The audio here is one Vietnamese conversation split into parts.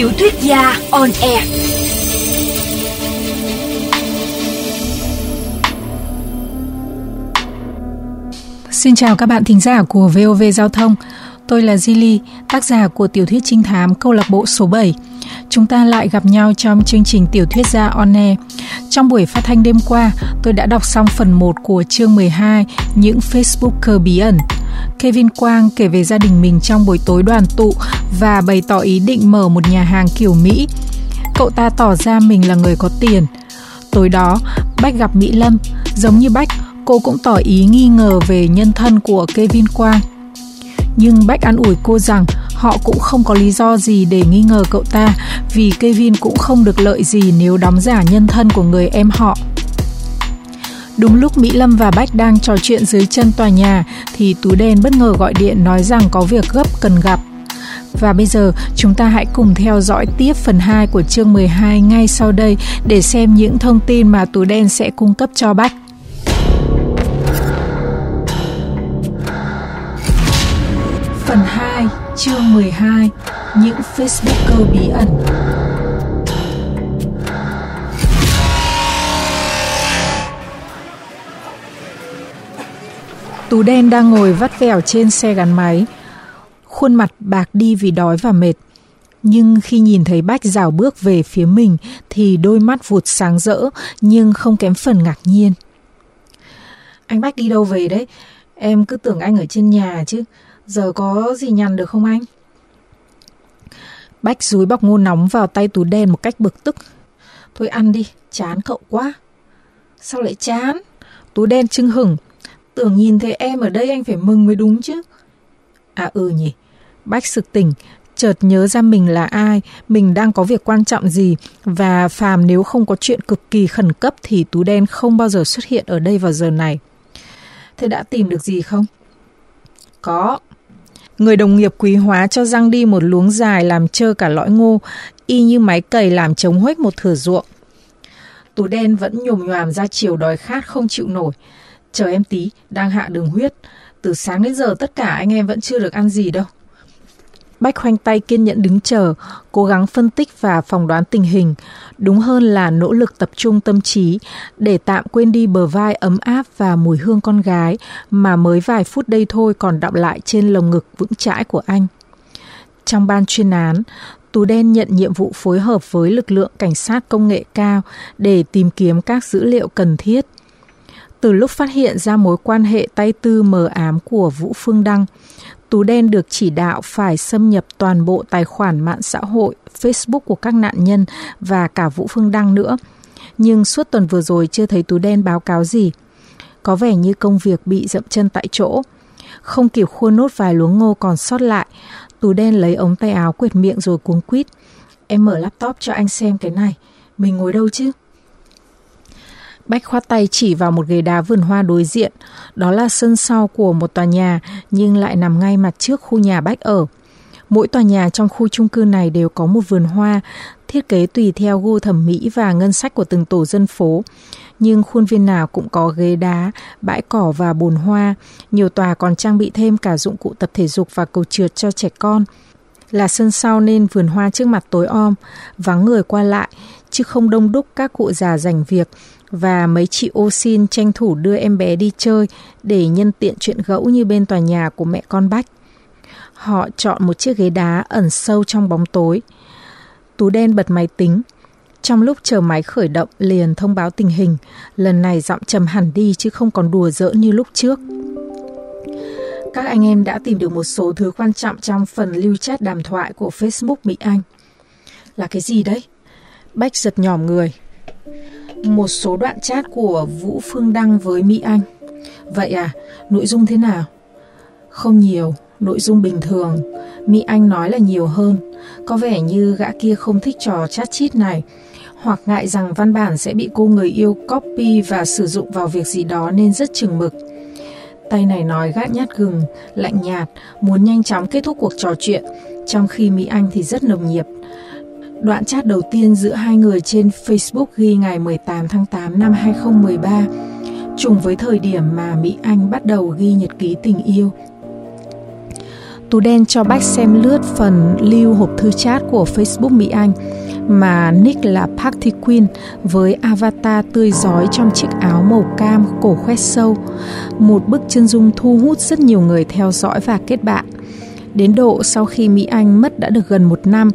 Tiểu thuyết gia on air. Xin chào các bạn thính giả của VOV Giao thông. Tôi là Zili, tác giả của tiểu thuyết trinh thám câu lạc bộ số 7. Chúng ta lại gặp nhau trong chương trình tiểu thuyết gia on air. Trong buổi phát thanh đêm qua, tôi đã đọc xong phần 1 của chương 12 Những Facebooker bí ẩn. Kevin Quang kể về gia đình mình trong buổi tối đoàn tụ và bày tỏ ý định mở một nhà hàng kiểu Mỹ. Cậu ta tỏ ra mình là người có tiền. Tối đó, Bách gặp Mỹ Lâm, giống như Bách, cô cũng tỏ ý nghi ngờ về nhân thân của Kevin Quang. Nhưng Bách an ủi cô rằng họ cũng không có lý do gì để nghi ngờ cậu ta vì Kevin cũng không được lợi gì nếu đóng giả nhân thân của người em họ. Đúng lúc Mỹ Lâm và Bách đang trò chuyện dưới chân tòa nhà thì Tú Đen bất ngờ gọi điện nói rằng có việc gấp cần gặp. Và bây giờ chúng ta hãy cùng theo dõi tiếp phần 2 của chương 12 ngay sau đây để xem những thông tin mà Tú Đen sẽ cung cấp cho Bách. Phần 2, chương 12 Những Facebooker bí ẩn Tú đen đang ngồi vắt vẻo trên xe gắn máy. Khuôn mặt bạc đi vì đói và mệt. Nhưng khi nhìn thấy Bách rào bước về phía mình thì đôi mắt vụt sáng rỡ nhưng không kém phần ngạc nhiên. Anh Bách đi đâu về đấy? Em cứ tưởng anh ở trên nhà chứ. Giờ có gì nhằn được không anh? Bách dúi bọc ngô nóng vào tay Tú đen một cách bực tức. Thôi ăn đi, chán cậu quá. Sao lại chán? Tú đen chưng hửng, Tưởng nhìn thấy em ở đây anh phải mừng mới đúng chứ. À ừ nhỉ. Bách sực tỉnh, chợt nhớ ra mình là ai, mình đang có việc quan trọng gì và phàm nếu không có chuyện cực kỳ khẩn cấp thì Tú Đen không bao giờ xuất hiện ở đây vào giờ này. Thế đã tìm được gì không? Có. Người đồng nghiệp quý hóa cho răng đi một luống dài làm trơ cả lõi ngô, y như máy cày làm chống huếch một thửa ruộng. Tú đen vẫn nhồm nhòm ra chiều đói khát không chịu nổi. Chờ em tí, đang hạ đường huyết. Từ sáng đến giờ tất cả anh em vẫn chưa được ăn gì đâu. Bách khoanh tay kiên nhẫn đứng chờ, cố gắng phân tích và phỏng đoán tình hình, đúng hơn là nỗ lực tập trung tâm trí để tạm quên đi bờ vai ấm áp và mùi hương con gái mà mới vài phút đây thôi còn đọng lại trên lồng ngực vững chãi của anh. Trong ban chuyên án, Tú Đen nhận nhiệm vụ phối hợp với lực lượng cảnh sát công nghệ cao để tìm kiếm các dữ liệu cần thiết – từ lúc phát hiện ra mối quan hệ tay tư mờ ám của Vũ Phương Đăng, Tú Đen được chỉ đạo phải xâm nhập toàn bộ tài khoản mạng xã hội, Facebook của các nạn nhân và cả Vũ Phương Đăng nữa. Nhưng suốt tuần vừa rồi chưa thấy Tú Đen báo cáo gì. Có vẻ như công việc bị dậm chân tại chỗ. Không kịp khua nốt vài luống ngô còn sót lại, Tú Đen lấy ống tay áo quệt miệng rồi cuống quýt. Em mở laptop cho anh xem cái này. Mình ngồi đâu chứ? Bách khoát tay chỉ vào một ghế đá vườn hoa đối diện. Đó là sân sau của một tòa nhà, nhưng lại nằm ngay mặt trước khu nhà Bách ở. Mỗi tòa nhà trong khu chung cư này đều có một vườn hoa, thiết kế tùy theo gu thẩm mỹ và ngân sách của từng tổ dân phố. Nhưng khuôn viên nào cũng có ghế đá, bãi cỏ và bồn hoa. Nhiều tòa còn trang bị thêm cả dụng cụ tập thể dục và cầu trượt cho trẻ con. Là sân sau nên vườn hoa trước mặt tối om, vắng người qua lại, chứ không đông đúc các cụ già dành việc và mấy chị ô xin tranh thủ đưa em bé đi chơi để nhân tiện chuyện gẫu như bên tòa nhà của mẹ con Bách. Họ chọn một chiếc ghế đá ẩn sâu trong bóng tối. Tú đen bật máy tính. Trong lúc chờ máy khởi động liền thông báo tình hình, lần này giọng trầm hẳn đi chứ không còn đùa giỡn như lúc trước. Các anh em đã tìm được một số thứ quan trọng trong phần lưu chat đàm thoại của Facebook Mỹ Anh. Là cái gì đấy? Bách giật nhòm người một số đoạn chat của Vũ Phương Đăng với Mỹ Anh. Vậy à, nội dung thế nào? Không nhiều, nội dung bình thường. Mỹ Anh nói là nhiều hơn. Có vẻ như gã kia không thích trò chat chít này, hoặc ngại rằng văn bản sẽ bị cô người yêu copy và sử dụng vào việc gì đó nên rất chừng mực. Tay này nói gã nhát gừng, lạnh nhạt, muốn nhanh chóng kết thúc cuộc trò chuyện, trong khi Mỹ Anh thì rất nồng nhiệt. Đoạn chat đầu tiên giữa hai người trên Facebook ghi ngày 18 tháng 8 năm 2013, trùng với thời điểm mà Mỹ Anh bắt đầu ghi nhật ký tình yêu. Tú đen cho Bách xem lướt phần lưu hộp thư chat của Facebook Mỹ Anh mà nick là Party Queen với avatar tươi giói trong chiếc áo màu cam cổ khoét sâu. Một bức chân dung thu hút rất nhiều người theo dõi và kết bạn. Đến độ sau khi Mỹ Anh mất đã được gần một năm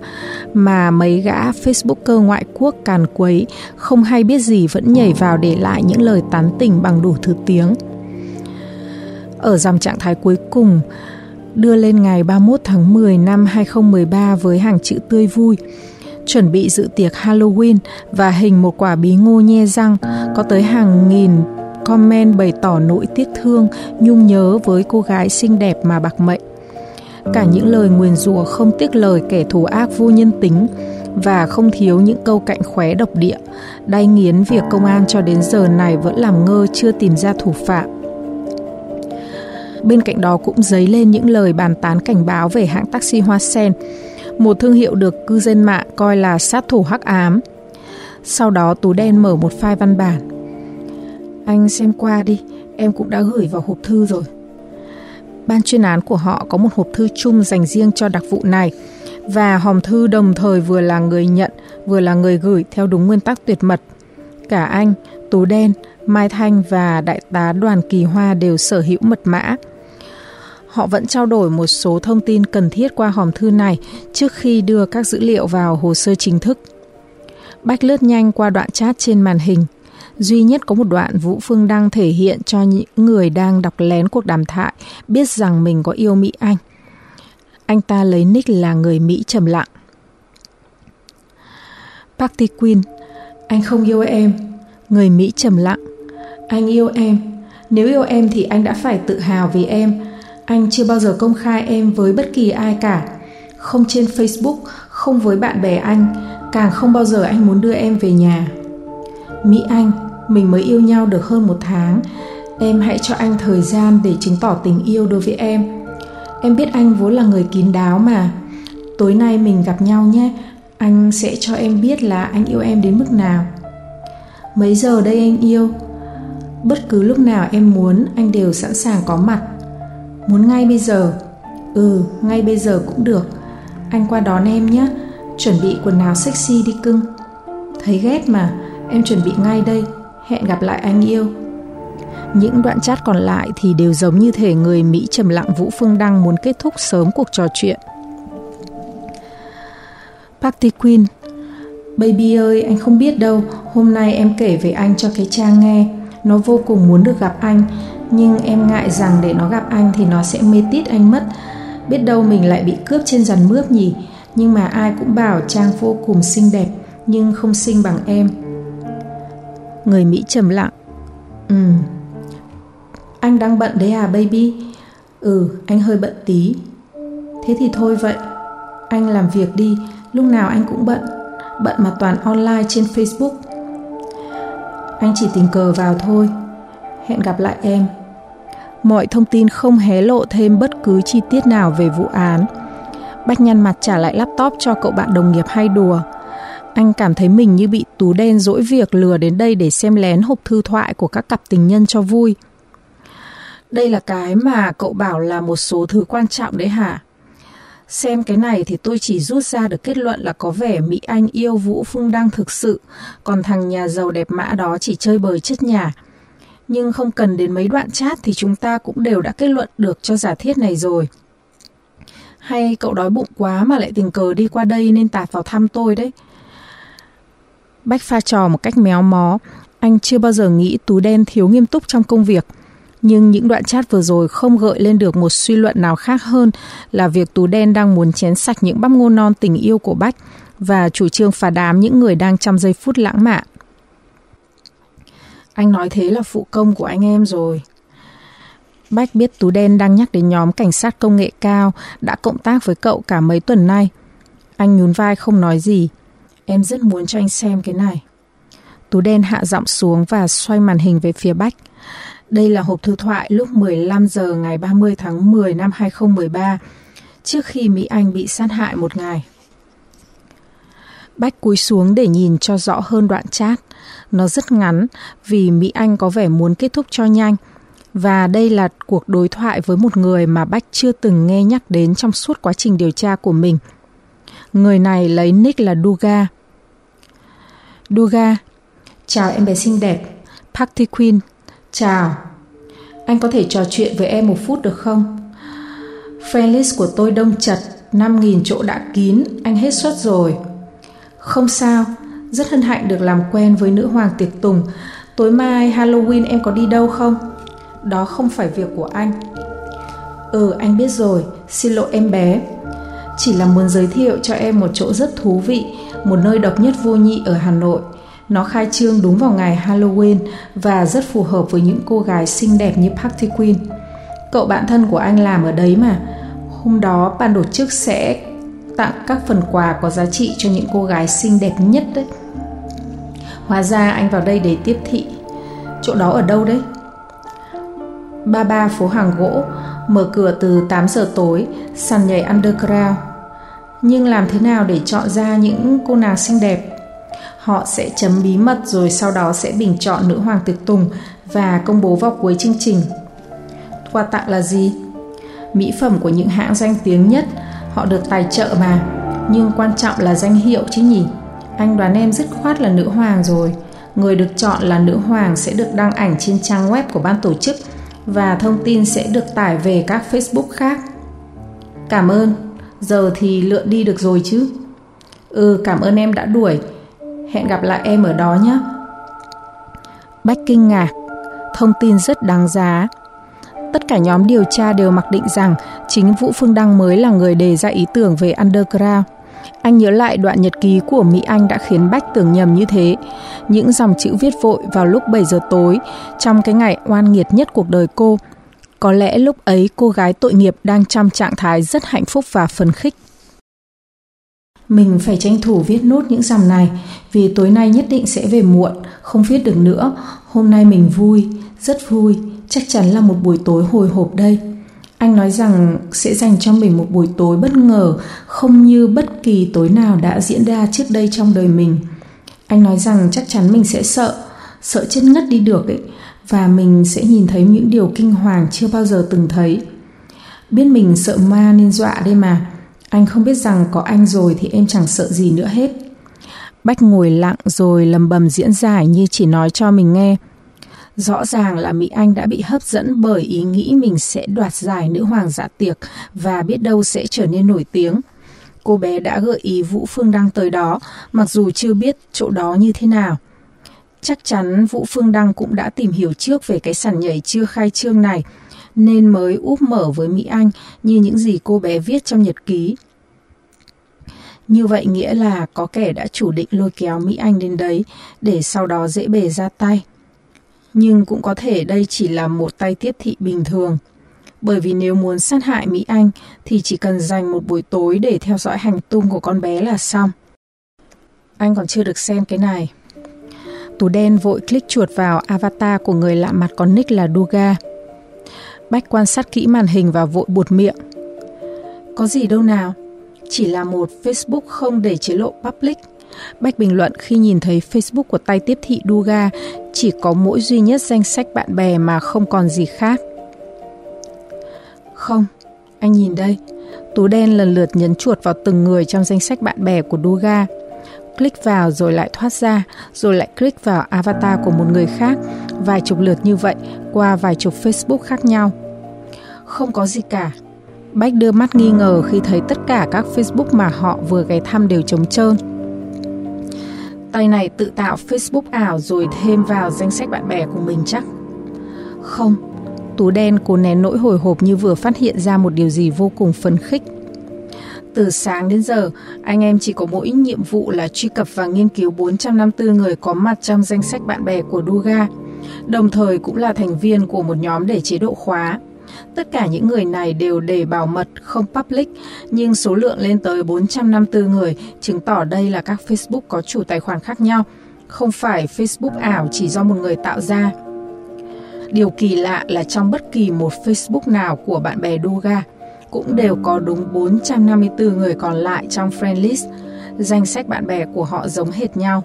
mà mấy gã Facebooker ngoại quốc càn quấy không hay biết gì vẫn nhảy vào để lại những lời tán tỉnh bằng đủ thứ tiếng. Ở dòng trạng thái cuối cùng, đưa lên ngày 31 tháng 10 năm 2013 với hàng chữ tươi vui, chuẩn bị dự tiệc Halloween và hình một quả bí ngô nhe răng, có tới hàng nghìn comment bày tỏ nỗi tiếc thương, nhung nhớ với cô gái xinh đẹp mà bạc mệnh. Cả những lời nguyền rủa không tiếc lời kẻ thù ác vô nhân tính và không thiếu những câu cạnh khóe độc địa, đay nghiến việc công an cho đến giờ này vẫn làm ngơ chưa tìm ra thủ phạm. Bên cạnh đó cũng dấy lên những lời bàn tán cảnh báo về hãng taxi Hoa Sen, một thương hiệu được cư dân mạng coi là sát thủ hắc ám. Sau đó Tú Đen mở một file văn bản. Anh xem qua đi, em cũng đã gửi vào hộp thư rồi. Ban chuyên án của họ có một hộp thư chung dành riêng cho đặc vụ này và hòm thư đồng thời vừa là người nhận vừa là người gửi theo đúng nguyên tắc tuyệt mật. Cả anh, Tú Đen, Mai Thanh và Đại tá Đoàn Kỳ Hoa đều sở hữu mật mã. Họ vẫn trao đổi một số thông tin cần thiết qua hòm thư này trước khi đưa các dữ liệu vào hồ sơ chính thức. Bách lướt nhanh qua đoạn chat trên màn hình. Duy nhất có một đoạn Vũ Phương Đăng thể hiện cho những người đang đọc lén cuộc đàm thoại biết rằng mình có yêu Mỹ Anh. Anh ta lấy nick là người Mỹ trầm lặng. Party Queen, anh không yêu em. Người Mỹ trầm lặng. Anh yêu em. Nếu yêu em thì anh đã phải tự hào vì em anh chưa bao giờ công khai em với bất kỳ ai cả. Không trên Facebook, không với bạn bè anh, càng không bao giờ anh muốn đưa em về nhà. Mỹ Anh, mình mới yêu nhau được hơn một tháng. Em hãy cho anh thời gian để chứng tỏ tình yêu đối với em. Em biết anh vốn là người kín đáo mà. Tối nay mình gặp nhau nhé. Anh sẽ cho em biết là anh yêu em đến mức nào. Mấy giờ đây anh yêu? Bất cứ lúc nào em muốn, anh đều sẵn sàng có mặt. Muốn ngay bây giờ? Ừ, ngay bây giờ cũng được. Anh qua đón em nhé. Chuẩn bị quần áo sexy đi cưng. Thấy ghét mà, em chuẩn bị ngay đây. Hẹn gặp lại anh yêu. Những đoạn chat còn lại thì đều giống như thể người Mỹ trầm lặng Vũ Phương Đăng muốn kết thúc sớm cuộc trò chuyện. Party Queen Baby ơi, anh không biết đâu, hôm nay em kể về anh cho cái Trang nghe. Nó vô cùng muốn được gặp anh, nhưng em ngại rằng để nó gặp anh thì nó sẽ mê tít anh mất biết đâu mình lại bị cướp trên dàn mướp nhỉ nhưng mà ai cũng bảo trang vô cùng xinh đẹp nhưng không xinh bằng em người mỹ trầm lặng. Ừ. Anh đang bận đấy à baby? Ừ anh hơi bận tí. Thế thì thôi vậy. Anh làm việc đi lúc nào anh cũng bận. Bận mà toàn online trên facebook. Anh chỉ tình cờ vào thôi. Hẹn gặp lại em. Mọi thông tin không hé lộ thêm bất cứ chi tiết nào về vụ án. Bách nhăn mặt trả lại laptop cho cậu bạn đồng nghiệp hay đùa anh cảm thấy mình như bị tú đen dỗi việc lừa đến đây để xem lén hộp thư thoại của các cặp tình nhân cho vui đây là cái mà cậu bảo là một số thứ quan trọng đấy hả xem cái này thì tôi chỉ rút ra được kết luận là có vẻ Mỹ Anh yêu Vũ Phương Đăng thực sự, còn thằng nhà giàu đẹp mã đó chỉ chơi bời chất nhà, nhưng không cần đến mấy đoạn chat thì chúng ta cũng đều đã kết luận được cho giả thiết này rồi. Hay cậu đói bụng quá mà lại tình cờ đi qua đây nên tạt vào thăm tôi đấy. Bách pha trò một cách méo mó, anh chưa bao giờ nghĩ Tú Đen thiếu nghiêm túc trong công việc. Nhưng những đoạn chat vừa rồi không gợi lên được một suy luận nào khác hơn là việc Tú Đen đang muốn chén sạch những bắp ngô non tình yêu của Bách và chủ trương phá đám những người đang trong giây phút lãng mạn. Anh nói thế là phụ công của anh em rồi. Bách biết Tú Đen đang nhắc đến nhóm cảnh sát công nghệ cao đã cộng tác với cậu cả mấy tuần nay. Anh nhún vai không nói gì. Em rất muốn cho anh xem cái này. Tú Đen hạ giọng xuống và xoay màn hình về phía Bách. Đây là hộp thư thoại lúc 15 giờ ngày 30 tháng 10 năm 2013, trước khi Mỹ Anh bị sát hại một ngày. Bách cúi xuống để nhìn cho rõ hơn đoạn chat. Nó rất ngắn vì Mỹ Anh có vẻ muốn kết thúc cho nhanh Và đây là cuộc đối thoại với một người mà Bách chưa từng nghe nhắc đến trong suốt quá trình điều tra của mình. Người này lấy nick là Duga. Duga, chào em bé xinh đẹp. Party Queen, chào. Anh có thể trò chuyện với em một phút được không? Friend của tôi đông chật, 5.000 chỗ đã kín, anh hết suất rồi. Không sao, rất hân hạnh được làm quen với nữ hoàng tiệc tùng. Tối mai Halloween em có đi đâu không? Đó không phải việc của anh. Ừ, anh biết rồi, xin lỗi em bé. Chỉ là muốn giới thiệu cho em một chỗ rất thú vị, một nơi độc nhất vô nhị ở Hà Nội. Nó khai trương đúng vào ngày Halloween và rất phù hợp với những cô gái xinh đẹp như Party Queen. Cậu bạn thân của anh làm ở đấy mà. Hôm đó ban tổ chức sẽ tặng các phần quà có giá trị cho những cô gái xinh đẹp nhất đấy. Hóa ra anh vào đây để tiếp thị. Chỗ đó ở đâu đấy? Ba ba phố hàng gỗ, mở cửa từ 8 giờ tối, sàn nhảy underground. Nhưng làm thế nào để chọn ra những cô nàng xinh đẹp? Họ sẽ chấm bí mật rồi sau đó sẽ bình chọn nữ hoàng tiệc tùng và công bố vào cuối chương trình. Quà tặng là gì? Mỹ phẩm của những hãng danh tiếng nhất, họ được tài trợ mà. Nhưng quan trọng là danh hiệu chứ nhỉ? Anh đoán em dứt khoát là nữ hoàng rồi. Người được chọn là nữ hoàng sẽ được đăng ảnh trên trang web của ban tổ chức và thông tin sẽ được tải về các Facebook khác. Cảm ơn, giờ thì lượn đi được rồi chứ. Ừ, cảm ơn em đã đuổi. Hẹn gặp lại em ở đó nhé. Bách kinh ngạc, thông tin rất đáng giá. Tất cả nhóm điều tra đều mặc định rằng chính Vũ Phương Đăng mới là người đề ra ý tưởng về underground. Anh nhớ lại đoạn nhật ký của Mỹ Anh đã khiến Bách tưởng nhầm như thế. Những dòng chữ viết vội vào lúc 7 giờ tối, trong cái ngày oan nghiệt nhất cuộc đời cô. Có lẽ lúc ấy cô gái tội nghiệp đang trong trạng thái rất hạnh phúc và phấn khích. Mình phải tranh thủ viết nốt những dòng này vì tối nay nhất định sẽ về muộn, không viết được nữa. Hôm nay mình vui, rất vui, chắc chắn là một buổi tối hồi hộp đây. Anh nói rằng sẽ dành cho mình một buổi tối bất ngờ, không như bất kỳ tối nào đã diễn ra trước đây trong đời mình. Anh nói rằng chắc chắn mình sẽ sợ, sợ chết ngất đi được ấy, và mình sẽ nhìn thấy những điều kinh hoàng chưa bao giờ từng thấy. Biết mình sợ ma nên dọa đây mà, anh không biết rằng có anh rồi thì em chẳng sợ gì nữa hết. Bách ngồi lặng rồi lầm bầm diễn giải như chỉ nói cho mình nghe. Rõ ràng là Mỹ Anh đã bị hấp dẫn bởi ý nghĩ mình sẽ đoạt giải nữ hoàng dạ tiệc và biết đâu sẽ trở nên nổi tiếng. Cô bé đã gợi ý Vũ Phương Đăng tới đó, mặc dù chưa biết chỗ đó như thế nào. Chắc chắn Vũ Phương Đăng cũng đã tìm hiểu trước về cái sàn nhảy chưa khai trương này, nên mới úp mở với Mỹ Anh như những gì cô bé viết trong nhật ký. Như vậy nghĩa là có kẻ đã chủ định lôi kéo Mỹ Anh đến đấy để sau đó dễ bề ra tay. Nhưng cũng có thể đây chỉ là một tay tiếp thị bình thường. Bởi vì nếu muốn sát hại Mỹ Anh thì chỉ cần dành một buổi tối để theo dõi hành tung của con bé là xong. Anh còn chưa được xem cái này. Tú đen vội click chuột vào avatar của người lạ mặt có nick là Duga. Bách quan sát kỹ màn hình và vội buột miệng. Có gì đâu nào, chỉ là một Facebook không để chế lộ public. Bách bình luận khi nhìn thấy Facebook của tay tiếp thị Duga chỉ có mỗi duy nhất danh sách bạn bè mà không còn gì khác. Không, anh nhìn đây. Tú đen lần lượt nhấn chuột vào từng người trong danh sách bạn bè của Duga. Click vào rồi lại thoát ra, rồi lại click vào avatar của một người khác, vài chục lượt như vậy qua vài chục Facebook khác nhau. Không có gì cả. Bách đưa mắt nghi ngờ khi thấy tất cả các Facebook mà họ vừa ghé thăm đều trống trơn. Tay này tự tạo Facebook ảo rồi thêm vào danh sách bạn bè của mình chắc. Không, Tú đen cố nén nỗi hồi hộp như vừa phát hiện ra một điều gì vô cùng phấn khích. Từ sáng đến giờ, anh em chỉ có mỗi nhiệm vụ là truy cập và nghiên cứu 454 người có mặt trong danh sách bạn bè của Duga, đồng thời cũng là thành viên của một nhóm để chế độ khóa. Tất cả những người này đều để bảo mật, không public, nhưng số lượng lên tới 454 người, chứng tỏ đây là các Facebook có chủ tài khoản khác nhau, không phải Facebook ảo chỉ do một người tạo ra. Điều kỳ lạ là trong bất kỳ một Facebook nào của bạn bè Duga cũng đều có đúng 454 người còn lại trong friend list, danh sách bạn bè của họ giống hệt nhau.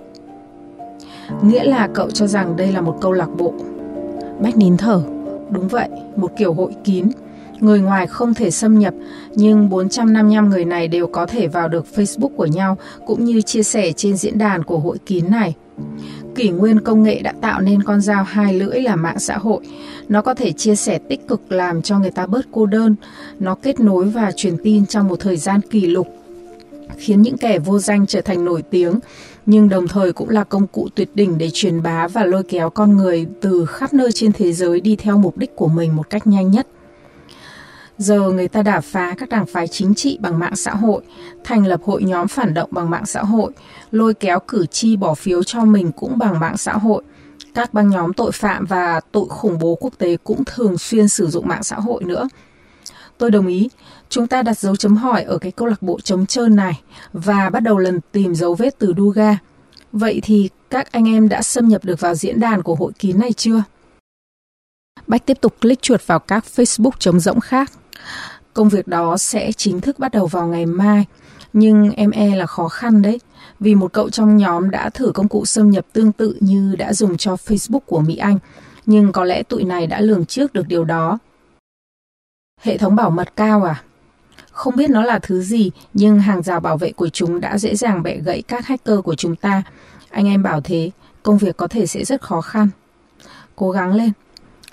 Nghĩa là cậu cho rằng đây là một câu lạc bộ. Bách nín thở. Đúng vậy, một kiểu hội kín. Người ngoài không thể xâm nhập, nhưng 455 người này đều có thể vào được Facebook của nhau cũng như chia sẻ trên diễn đàn của hội kín này. Kỷ nguyên công nghệ đã tạo nên con dao hai lưỡi là mạng xã hội. Nó có thể chia sẻ tích cực làm cho người ta bớt cô đơn. Nó kết nối và truyền tin trong một thời gian kỷ lục khiến những kẻ vô danh trở thành nổi tiếng, nhưng đồng thời cũng là công cụ tuyệt đỉnh để truyền bá và lôi kéo con người từ khắp nơi trên thế giới đi theo mục đích của mình một cách nhanh nhất. Giờ người ta đả phá các đảng phái chính trị bằng mạng xã hội, thành lập hội nhóm phản động bằng mạng xã hội, lôi kéo cử tri bỏ phiếu cho mình cũng bằng mạng xã hội. Các băng nhóm tội phạm và tội khủng bố quốc tế cũng thường xuyên sử dụng mạng xã hội nữa. Tôi đồng ý, chúng ta đặt dấu chấm hỏi ở cái câu lạc bộ trống trơn này và bắt đầu lần tìm dấu vết từ Duga. Vậy thì các anh em đã xâm nhập được vào diễn đàn của hội kín này chưa? Bách tiếp tục click chuột vào các Facebook trống rỗng khác. Công việc đó sẽ chính thức bắt đầu vào ngày mai, nhưng em e là khó khăn đấy, vì một cậu trong nhóm đã thử công cụ xâm nhập tương tự như đã dùng cho Facebook của Mỹ Anh, nhưng có lẽ tụi này đã lường trước được điều đó. Hệ thống bảo mật cao à? Không biết nó là thứ gì, nhưng hàng rào bảo vệ của chúng đã dễ dàng bẻ gãy các hacker của chúng ta. Anh em bảo thế, công việc có thể sẽ rất khó khăn. Cố gắng lên.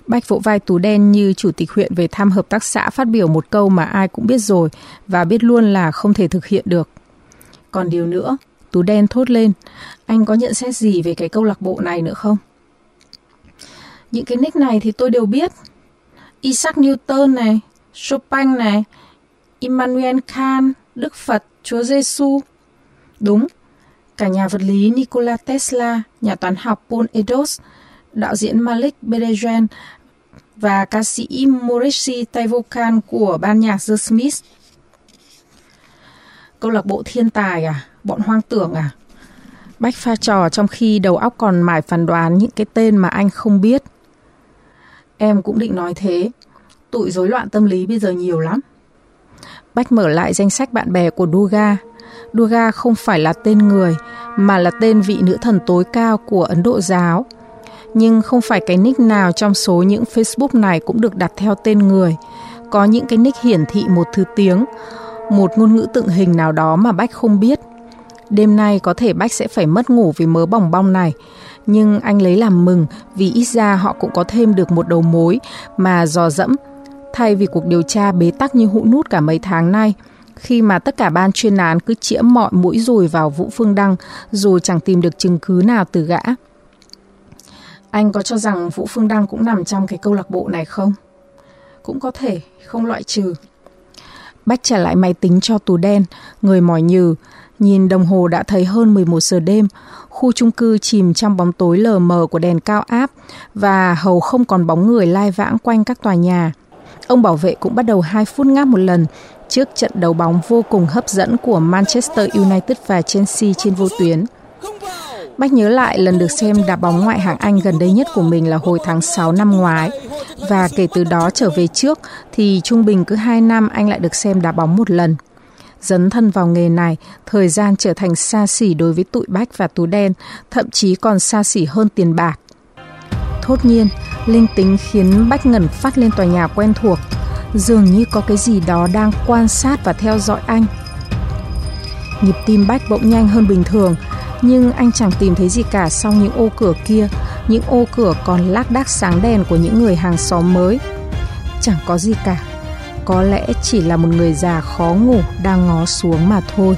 Bách vỗ vai Tú Đen như chủ tịch huyện về thăm hợp tác xã phát biểu một câu mà ai cũng biết rồi và biết luôn là không thể thực hiện được. Còn điều nữa, Tú Đen thốt lên, anh có nhận xét gì về cái câu lạc bộ này nữa không? Những cái nick này thì tôi đều biết. Isaac Newton này, Chopin này, Immanuel Kant, Đức Phật, Chúa Giêsu. Đúng, cả nhà vật lý Nikola Tesla, nhà toán học Paul Edos, đạo diễn Malik Bedejan và ca sĩ Morrissey tay vocal của ban nhạc The Smiths. Câu lạc bộ thiên tài à? Bọn hoang tưởng à? Bách pha trò trong khi đầu óc còn mải phán đoán những cái tên mà anh không biết. Em cũng định nói thế. Tụi rối loạn tâm lý bây giờ nhiều lắm. Bách mở lại danh sách bạn bè của Duga. Duga không phải là tên người, mà là tên vị nữ thần tối cao của Ấn Độ giáo – nhưng không phải cái nick nào trong số những Facebook này cũng được đặt theo tên người. Có những cái nick hiển thị một thứ tiếng, một ngôn ngữ tượng hình nào đó mà Bách không biết. Đêm nay có thể Bách sẽ phải mất ngủ vì mớ bỏng bong này, nhưng anh lấy làm mừng vì ít ra họ cũng có thêm được một đầu mối mà dò dẫm thay vì cuộc điều tra bế tắc như hũ nút cả mấy tháng nay khi mà tất cả ban chuyên án cứ chĩa mọi mũi dùi vào Vũ Phương Đăng dù chẳng tìm được chứng cứ nào từ gã. Anh có cho rằng Vũ Phương Đăng cũng nằm trong cái câu lạc bộ này không? Cũng có thể, không loại trừ. Bách trả lại máy tính cho tù đen, người mỏi nhừ. Nhìn đồng hồ đã thấy hơn 11 giờ đêm, khu chung cư chìm trong bóng tối lờ mờ của đèn cao áp và hầu không còn bóng người lai vãng quanh các tòa nhà. Ông bảo vệ cũng bắt đầu 2 phút ngáp một lần trước trận đấu bóng vô cùng hấp dẫn của Manchester United và Chelsea trên vô tuyến. Bách nhớ lại lần được xem đá bóng ngoại hạng Anh gần đây nhất của mình là hồi tháng 6 năm ngoái. Và kể từ đó trở về trước thì trung bình cứ 2 năm anh lại được xem đá bóng một lần. Dấn thân vào nghề này, thời gian trở thành xa xỉ đối với tụi Bách và Tú Đen, thậm chí còn xa xỉ hơn tiền bạc. Thốt nhiên, linh tính khiến Bách ngẩn phát lên tòa nhà quen thuộc. Dường như có cái gì đó đang quan sát và theo dõi anh. Nhịp tim Bách bỗng nhanh hơn bình thường, nhưng anh chẳng tìm thấy gì cả sau những ô cửa kia, những ô cửa còn lác đác sáng đèn của những người hàng xóm mới. Chẳng có gì cả, có lẽ chỉ là một người già khó ngủ đang ngó xuống mà thôi.